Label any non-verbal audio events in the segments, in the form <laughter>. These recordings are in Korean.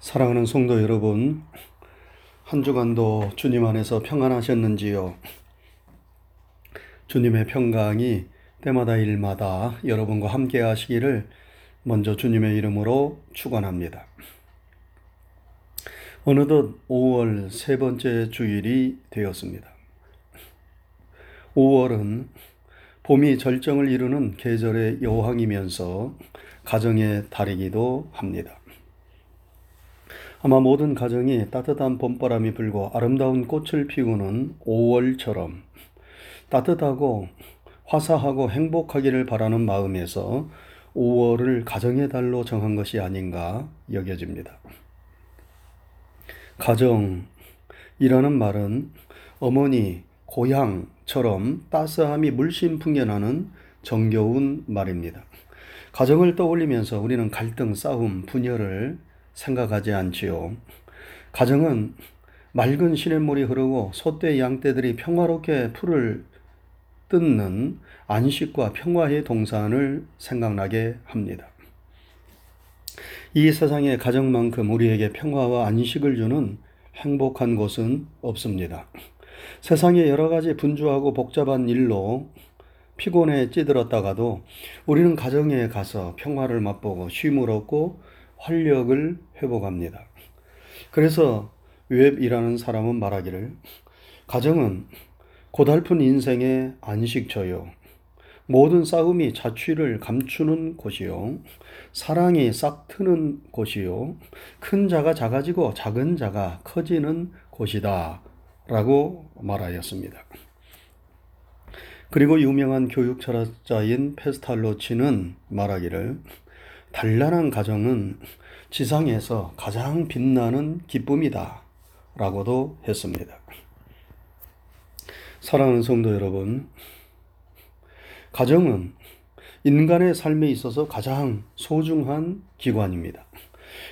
사랑하는 성도 여러분, 한 주간도 주님 안에서 평안하셨는지요? 주님의 평강이 때마다 일마다 여러분과 함께 하시기를 먼저 주님의 이름으로 축원합니다. 어느덧 5월 세 번째 주일이 되었습니다. 5월은 봄이 절정을 이루는 계절의 여왕이면서 가정의 달이기도 합니다. 아마 모든 가정이 따뜻한 봄바람이 불고 아름다운 꽃을 피우는 5월처럼 따뜻하고 화사하고 행복하기를 바라는 마음에서 5월을 가정의 달로 정한 것이 아닌가 여겨집니다. 가정이라는 말은 어머니, 고향처럼 따스함이 물씬 풍겨나는 정겨운 말입니다. 가정을 떠올리면서 우리는 갈등, 싸움, 분열을 생각하지 않지요. 가정은 맑은 시냇물이 흐르고 소떼 양떼들이 평화롭게 풀을 뜯는 안식과 평화의 동산을 생각나게 합니다. 이 세상의 가정만큼 우리에게 평화와 안식을 주는 행복한 곳은 없습니다. 세상의 여러 가지 분주하고 복잡한 일로 피곤해 찌들었다가도 우리는 가정에 가서 평화를 맛보고 쉼을 얻고 활력을 회복합니다. 그래서 웹이라는 사람은 말하기를 가정은 고달픈 인생의 안식처요. 모든 싸움이 자취를 감추는 곳이요. 사랑이 싹 트는 곳이요. 큰 자가 작아지고 작은 자가 커지는 곳이다. 라고 말하였습니다. 그리고 유명한 교육 철학자인 페스탈로치는 말하기를 단란한 가정은 지상에서 가장 빛나는 기쁨이다. 라고도 했습니다. 사랑하는 성도 여러분, 가정은 인간의 삶에 있어서 가장 소중한 기관입니다.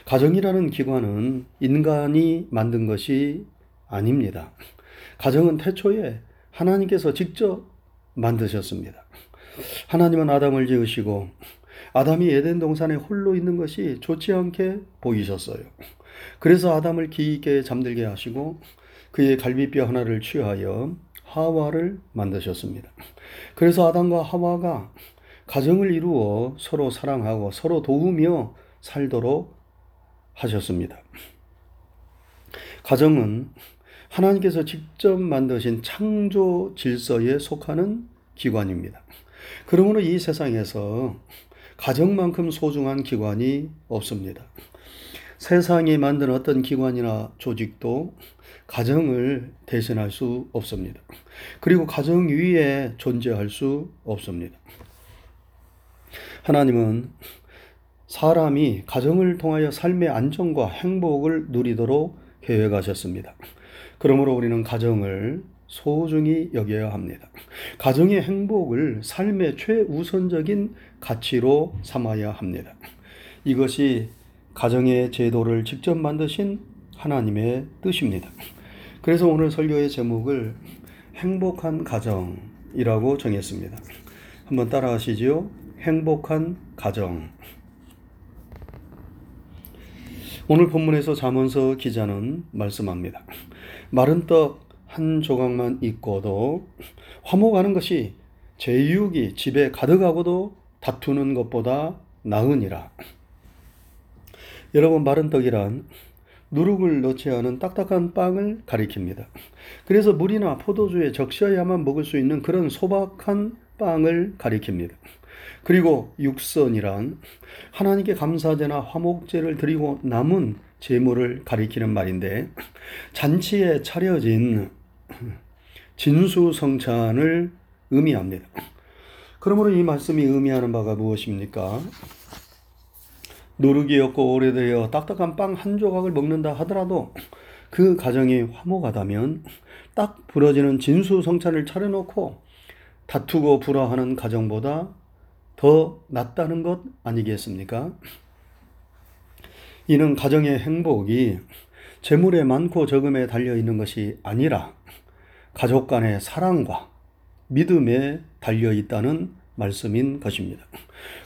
가정이라는 기관은 인간이 만든 것이 아닙니다. 가정은 태초에 하나님께서 직접 만드셨습니다. 하나님은 아담을 지으시고 아담이 에덴 동산에 홀로 있는 것이 좋지 않게 보이셨어요. 그래서 아담을 기있게 잠들게 하시고 그의 갈비뼈 하나를 취하여 하와를 만드셨습니다. 그래서 아담과 하와가 가정을 이루어 서로 사랑하고 서로 도우며 살도록 하셨습니다. 가정은 하나님께서 직접 만드신 창조 질서에 속하는 기관입니다. 그러므로 이 세상에서 가정만큼 소중한 기관이 없습니다. 세상이 만든 어떤 기관이나 조직도 가정을 대신할 수 없습니다. 그리고 가정 위에 존재할 수 없습니다. 하나님은 사람이 가정을 통하여 삶의 안정과 행복을 누리도록 계획하셨습니다. 그러므로 우리는 가정을 소중히 여겨야 합니다. 가정의 행복을 삶의 최우선적인 가치로 삼아야 합니다. 이것이 가정의 제도를 직접 만드신 하나님의 뜻입니다. 그래서 오늘 설교의 제목을 행복한 가정이라고 정했습니다. 한번 따라하시지요. 행복한 가정. 오늘 본문에서 자문서 기자는 말씀합니다. 마른 떡 한 조각만 있고도 화목하는 것이 제육이 집에 가득하고도 다투는 것보다 나으니라. 여러분 마른 떡이란 누룩을 넣지 않은 딱딱한 빵을 가리킵니다. 그래서 물이나 포도주에 적셔야만 먹을 수 있는 그런 소박한 빵을 가리킵니다. 그리고 육선이란 하나님께 감사제나 화목제를 드리고 남은 제물을 가리키는 말인데 잔치에 차려진 <clears throat> 진수성찬을 의미합니다. 그러므로 이 말씀이 의미하는 바가 무엇입니까? 없고 오래되어 딱딱한 빵 한 조각을 먹는다 하더라도 그 가정이 화목하다면 딱 부러지는 진수성찬을 차려놓고 다투고 불화하는 가정보다 더 낫다는 것 아니겠습니까? 이는 가정의 행복이 재물의 많고 적음에 달려 있는 것이 아니라 가족 간의 사랑과 믿음에 달려 있다는 말씀인 것입니다.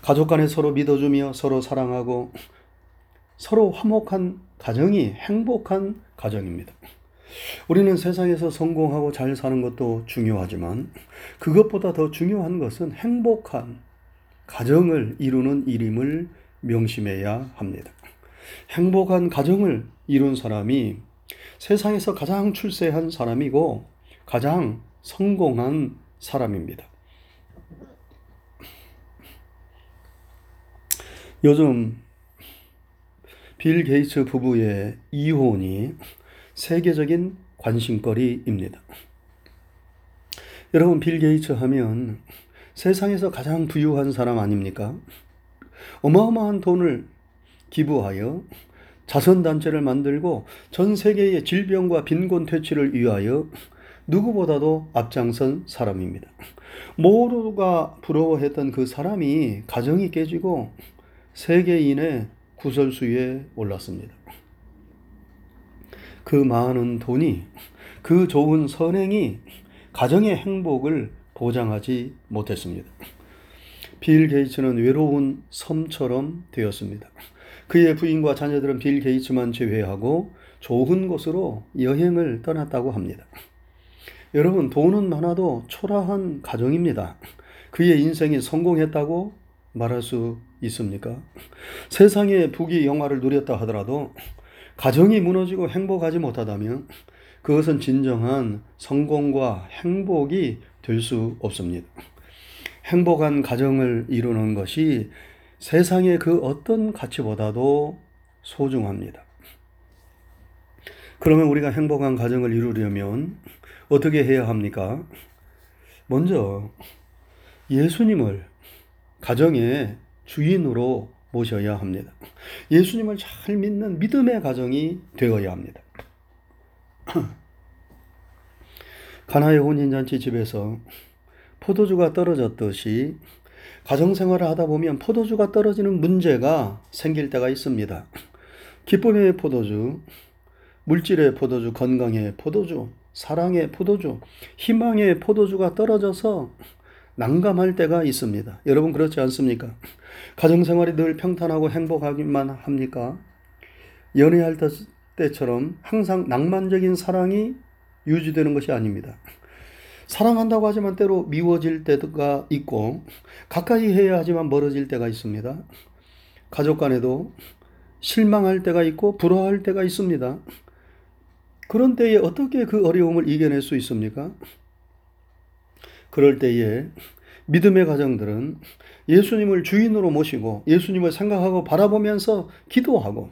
가족 간에 서로 믿어주며 서로 사랑하고 서로 화목한 가정이 행복한 가정입니다. 우리는 세상에서 성공하고 잘 사는 것도 중요하지만 그것보다 더 중요한 것은 행복한 가정을 이루는 일임을 명심해야 합니다. 행복한 가정을 이룬 사람이 세상에서 가장 출세한 사람이고 가장 성공한 사람입니다. 요즘 빌 게이츠 부부의 이혼이 세계적인 관심거리입니다. 여러분, 빌 게이츠 하면 세상에서 가장 부유한 사람 아닙니까? 어마어마한 돈을 기부하여 자선단체를 만들고 전 세계의 질병과 빈곤 퇴치를 위하여 누구보다도 앞장선 사람입니다. 모두가 부러워했던 그 사람이 가정이 깨지고 세계인의 구설수에 올랐습니다. 그 많은 돈이 그 좋은 선행이 가정의 행복을 보장하지 못했습니다. 빌 게이츠는 외로운 섬처럼 되었습니다. 그의 부인과 자녀들은 빌 게이츠만 제외하고 좋은 곳으로 여행을 떠났다고 합니다. 여러분, 돈은 많아도 초라한 가정입니다. 그의 인생이 성공했다고 말할 수 있습니까? 세상의 부귀 영화를 누렸다 하더라도 가정이 무너지고 행복하지 못하다면 그것은 진정한 성공과 행복이 될 수 없습니다. 행복한 가정을 이루는 것이 세상의 그 어떤 가치보다도 소중합니다. 그러면 우리가 행복한 가정을 이루려면 어떻게 해야 합니까? 먼저 예수님을 가정의 주인으로 모셔야 합니다. 예수님을 잘 믿는 믿음의 가정이 되어야 합니다. <clears throat> 가나의 혼인잔치 집에서 포도주가 떨어졌듯이 가정생활을 하다 보면 포도주가 떨어지는 문제가 생길 때가 있습니다. 기쁨의 포도주, 물질의 포도주, 건강의 포도주, 사랑의 포도주, 희망의 포도주가 떨어져서 난감할 때가 있습니다. 여러분 그렇지 않습니까? 가정생활이 늘 평탄하고 행복하기만 합니까? 연애할 때처럼 항상 낭만적인 사랑이 유지되는 것이 아닙니다. 사랑한다고 하지만 때로 미워질 때가 있고 가까이 해야 하지만 멀어질 때가 있습니다. 가족 간에도 실망할 때가 있고 부러워할 때가 있습니다. 그런 때에 어떻게 그 어려움을 이겨낼 수 있습니까? 그럴 때에 믿음의 가정들은 예수님을 주인으로 모시고 예수님을 생각하고 바라보면서 기도하고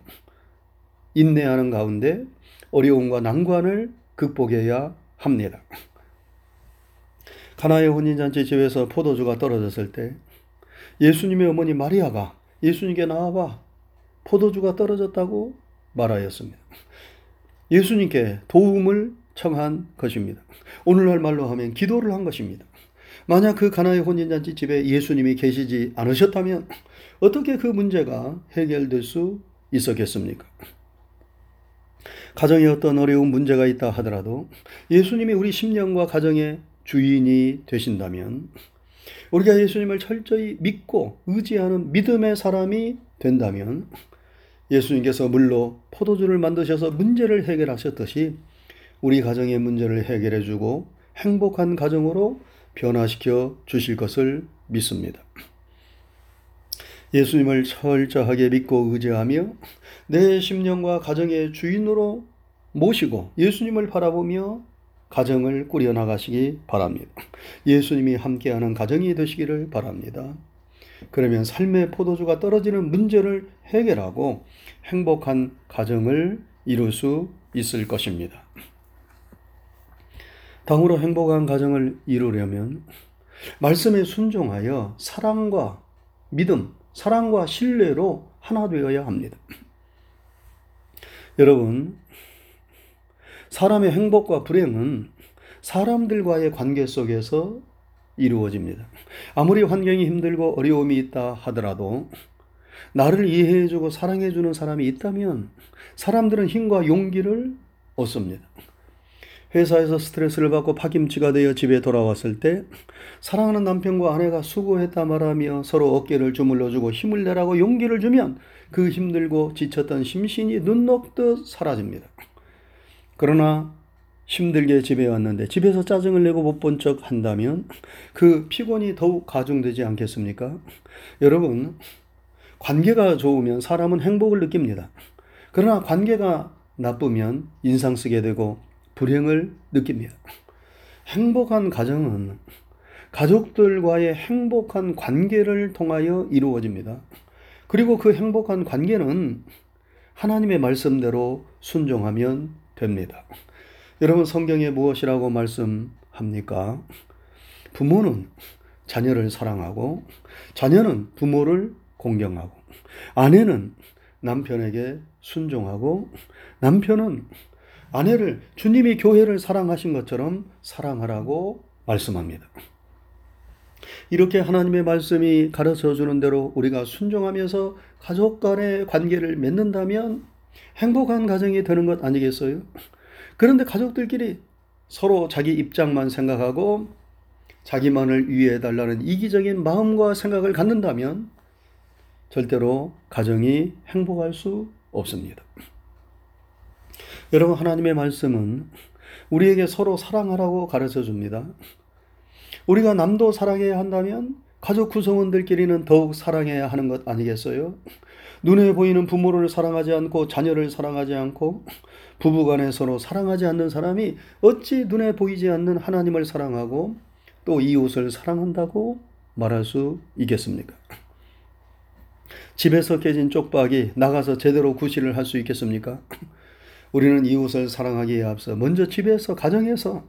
인내하는 가운데 어려움과 난관을 극복해야 합니다. 가나의 혼인잔치 집에서 포도주가 떨어졌을 때 예수님의 어머니 마리아가 예수님께 나와봐 포도주가 떨어졌다고 말하였습니다. 예수님께 도움을 청한 것입니다. 오늘날 말로 하면 기도를 한 것입니다. 만약 그 가나의 혼인잔치 집에 예수님이 계시지 않으셨다면 어떻게 그 문제가 해결될 수 있었겠습니까? 가정에 어떤 어려운 문제가 있다 하더라도 예수님이 우리 심령과 가정의 주인이 되신다면 우리가 예수님을 철저히 믿고 의지하는 믿음의 사람이 된다면 예수님께서 물로 포도주를 만드셔서 문제를 해결하셨듯이 우리 가정의 문제를 해결해 주고 행복한 가정으로 변화시켜 주실 것을 믿습니다. 예수님을 철저하게 믿고 의지하며 내 심령과 가정의 주인으로 모시고 예수님을 바라보며 가정을 꾸려나가시기 바랍니다. 예수님이 함께하는 가정이 되시기를 바랍니다. 그러면 삶의 포도주가 떨어지는 문제를 해결하고 행복한 가정을 이룰 수 있을 것입니다. 당으로 행복한 가정을 이루려면 말씀에 순종하여 사랑과 믿음, 사랑과 신뢰로 하나 되어야 합니다. 여러분, 사람의 행복과 불행은 사람들과의 관계 속에서 이루어집니다. 아무리 환경이 힘들고 어려움이 있다 하더라도 나를 이해해주고 사랑해주는 사람이 있다면 사람들은 힘과 용기를 얻습니다. 회사에서 스트레스를 받고 파김치가 되어 집에 돌아왔을 때 사랑하는 남편과 아내가 수고했다 말하며 서로 어깨를 주물러주고 힘을 내라고 용기를 주면 그 힘들고 지쳤던 심신이 눈 녹듯 사라집니다. 그러나 힘들게 집에 왔는데 집에서 짜증을 내고 못 본 척 한다면 그 피곤이 더욱 가중되지 않겠습니까? 여러분, 관계가 좋으면 사람은 행복을 느낍니다. 그러나 관계가 나쁘면 인상 쓰게 되고 불행을 느낍니다. 행복한 가정은 가족들과의 행복한 관계를 통하여 이루어집니다. 그리고 그 행복한 관계는 하나님의 말씀대로 순종하면 됩니다. 여러분 성경에 무엇이라고 말씀합니까? 부모는 자녀를 사랑하고 자녀는 부모를 공경하고 아내는 남편에게 순종하고 남편은 아내를 주님이 교회를 사랑하신 것처럼 사랑하라고 말씀합니다. 이렇게 하나님의 말씀이 가르쳐 주는 대로 우리가 순종하면서 가족 간의 관계를 맺는다면 행복한 가정이 되는 것 아니겠어요? 그런데 가족들끼리 서로 자기 입장만 생각하고 자기만을 위해 달라는 이기적인 마음과 생각을 갖는다면 절대로 가정이 행복할 수 없습니다. 여러분, 하나님의 말씀은 우리에게 서로 사랑하라고 가르쳐 줍니다. 우리가 남도 사랑해야 한다면 가족 구성원들끼리는 더욱 사랑해야 하는 것 아니겠어요? 눈에 보이는 부모를 사랑하지 않고 자녀를 사랑하지 않고 부부간에 서로 사랑하지 않는 사람이 어찌 눈에 보이지 않는 하나님을 사랑하고 또 이웃을 사랑한다고 말할 수 있겠습니까? 집에서 깨진 쪽박이 나가서 제대로 구실을 할 수 있겠습니까? 우리는 이웃을 사랑하기에 앞서 먼저 집에서 가정에서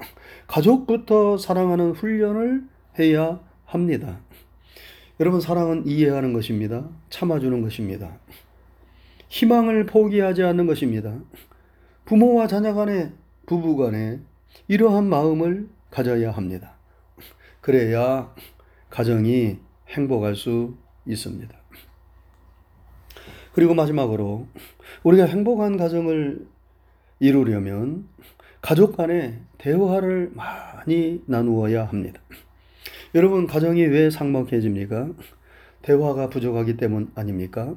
가족부터 사랑하는 훈련을 해야 합니다. 여러분 사랑은 이해하는 것입니다. 참아주는 것입니다. 희망을 포기하지 않는 것입니다. 부모와 자녀 간에 부부 간에 이러한 마음을 가져야 합니다. 그래야 가정이 행복할 수 있습니다. 그리고 마지막으로 우리가 행복한 가정을 이루려면 가족 간에 대화를 많이 나누어야 합니다. 여러분, 가정이 왜 삭막해집니까? 대화가 부족하기 때문 아닙니까?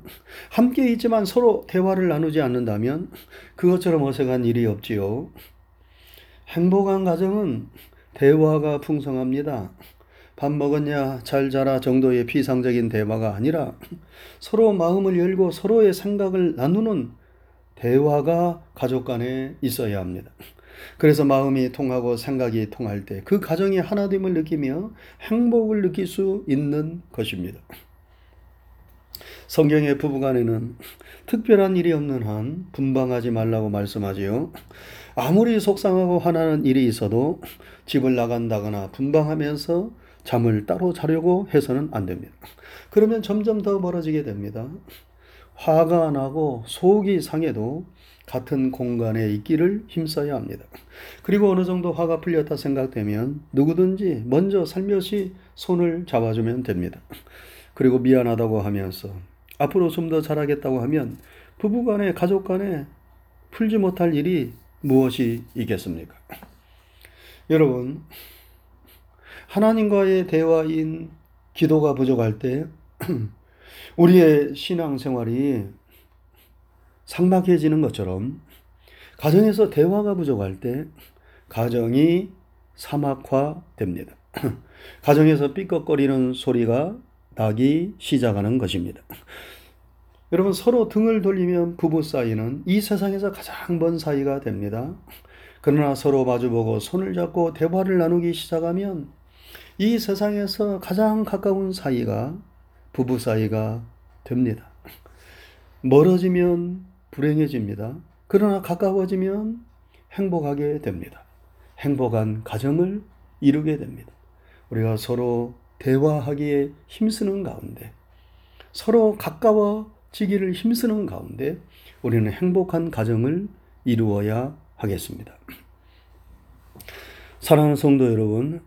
함께 있지만 서로 대화를 나누지 않는다면 그것처럼 어색한 일이 없지요. 행복한 가정은 대화가 풍성합니다. 밥 먹었냐, 잘 자라 정도의 피상적인 대화가 아니라 서로 마음을 열고 서로의 생각을 나누는 대화가 가족 간에 있어야 합니다. 그래서 마음이 통하고 생각이 통할 때 그 가정이 하나됨을 느끼며 행복을 느낄 수 있는 것입니다. 성경의 부부간에는 특별한 일이 없는 한 분방하지 말라고 말씀하지요. 아무리 속상하고 화나는 일이 있어도 집을 나간다거나 분방하면서 잠을 따로 자려고 해서는 안 됩니다. 그러면 점점 더 멀어지게 됩니다. 화가 나고 속이 상해도 같은 공간에 있기를 힘써야 합니다. 그리고 어느 정도 화가 풀렸다 생각되면 누구든지 먼저 살며시 손을 잡아주면 됩니다. 그리고 미안하다고 하면서 앞으로 좀 더 잘하겠다고 하면 부부 간에 가족 간에 풀지 못할 일이 무엇이 있겠습니까? 여러분, 하나님과의 대화인 기도가 부족할 때 <clears throat> 우리의 신앙생활이 삭막해지는 것처럼 가정에서 대화가 부족할 때 가정이 사막화됩니다. <clears throat> 가정에서 삐걱거리는 소리가 나기 시작하는 것입니다. <clears throat> 여러분 서로 등을 돌리면 부부 사이는 이 세상에서 가장 먼 사이가 됩니다. 그러나 서로 마주보고 손을 잡고 대화를 나누기 시작하면 이 세상에서 가장 가까운 사이가 부부 사이가 됩니다. <clears throat> 멀어지면 불행해집니다. 그러나 가까워지면 행복하게 됩니다. 행복한 가정을 이루게 됩니다. 우리가 서로 대화하기에 힘쓰는 가운데, 서로 가까워지기를 힘쓰는 가운데, 우리는 행복한 가정을 이루어야 하겠습니다. 사랑하는 성도 여러분,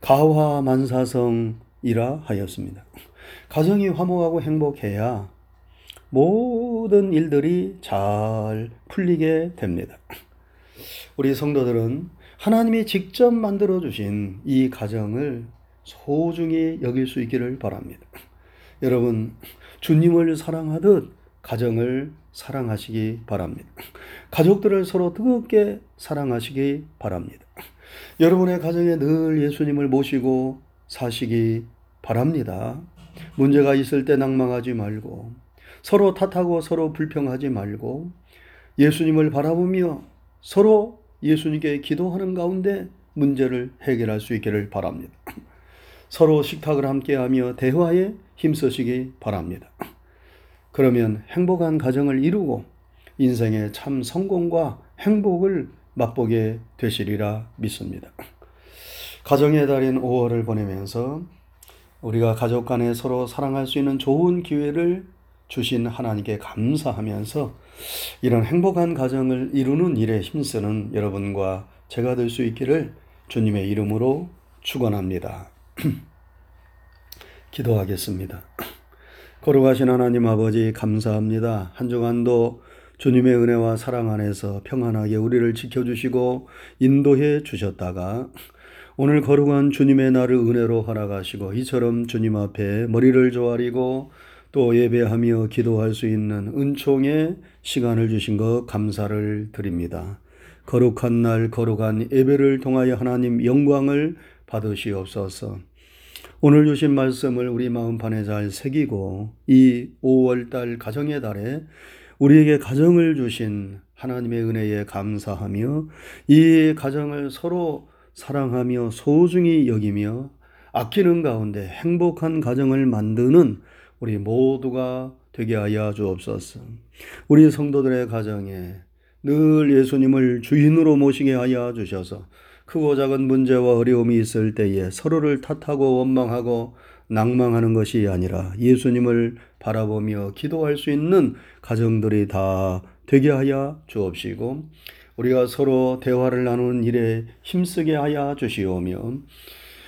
가화만사성이라 하였습니다. 가정이 화목하고 행복해야 모든 일들이 잘 풀리게 됩니다. 우리 성도들은 하나님이 직접 만들어 주신 이 가정을 소중히 여길 수 있기를 바랍니다. 여러분, 주님을 사랑하듯 가정을 사랑하시기 바랍니다. 가족들을 서로 뜨겁게 사랑하시기 바랍니다. 여러분의 가정에 늘 예수님을 모시고 사시기 바랍니다. 문제가 있을 때 낭망하지 말고 서로 탓하고 서로 불평하지 말고 예수님을 바라보며 서로 예수님께 기도하는 가운데 문제를 해결할 수 있기를 바랍니다. <clears throat> 서로 식탁을 함께하며 대화에 힘쓰시기 바랍니다. <clears throat> 그러면 행복한 가정을 이루고 인생의 참 성공과 행복을 맛보게 되시리라 믿습니다. <clears throat> 가정의 달인 5월을 보내면서 우리가 가족 간에 서로 사랑할 수 있는 좋은 기회를 주신 하나님께 감사하면서 이런 행복한 가정을 이루는 일에 힘쓰는 여러분과 제가 될 수 있기를 주님의 이름으로 축원합니다. <clears throat> 기도하겠습니다. 거룩하신 하나님 아버지 감사합니다. 한 주간도 주님의 은혜와 사랑 안에서 평안하게 우리를 지켜주시고 인도해 주셨다가 오늘 거룩한 주님의 날을 은혜로 허락하시고 이처럼 주님 앞에 머리를 조아리고 또 예배하며 기도할 수 있는 은총의 시간을 주신 것 감사를 드립니다. 거룩한 날 거룩한 예배를 통하여 하나님 영광을 받으시옵소서. 오늘 주신 말씀을 우리 마음판에 잘 새기고 이 5월달 가정의 달에 우리에게 가정을 주신 하나님의 은혜에 감사하며 이 가정을 서로 사랑하며 소중히 여기며 아끼는 가운데 행복한 가정을 만드는 우리 모두가 되게 하여 주옵소서. 우리 성도들의 가정에 늘 예수님을 주인으로 모시게 하여 주셔서 크고 작은 문제와 어려움이 있을 때에 서로를 탓하고 원망하고 낭망하는 것이 아니라 예수님을 바라보며 기도할 수 있는 가정들이 다 되게 하여 주옵시고 우리가 서로 대화를 나누는 일에 힘쓰게 하여 주시오며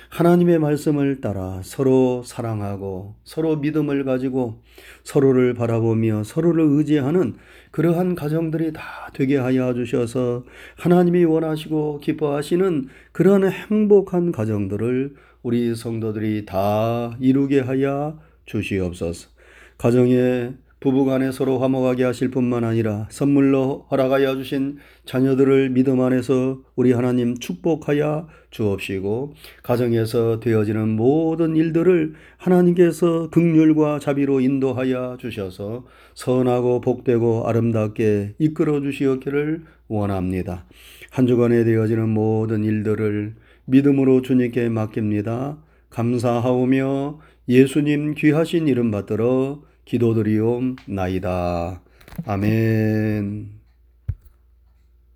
하나님의 말씀을 따라 서로 사랑하고 서로 믿음을 가지고 서로를 바라보며 서로를 의지하는 그러한 가정들이 다 되게 하여 주셔서 하나님이 원하시고 기뻐하시는 그러한 행복한 가정들을 우리 성도들이 다 이루게 하여 주시옵소서. 가정에 부부간에 서로 화목하게 하실 뿐만 아니라 선물로 허락하여 주신 자녀들을 믿음 안에서 우리 하나님 축복하여 주옵시고 가정에서 되어지는 모든 일들을 하나님께서 극률과 자비로 인도하여 주셔서 선하고 복되고 아름답게 이끌어 주시었기를 원합니다. 한 주간에 되어지는 모든 일들을 믿음으로 주님께 맡깁니다. 감사하오며 예수님 귀하신 이름 받들어 기도드리옵나이다. 아멘.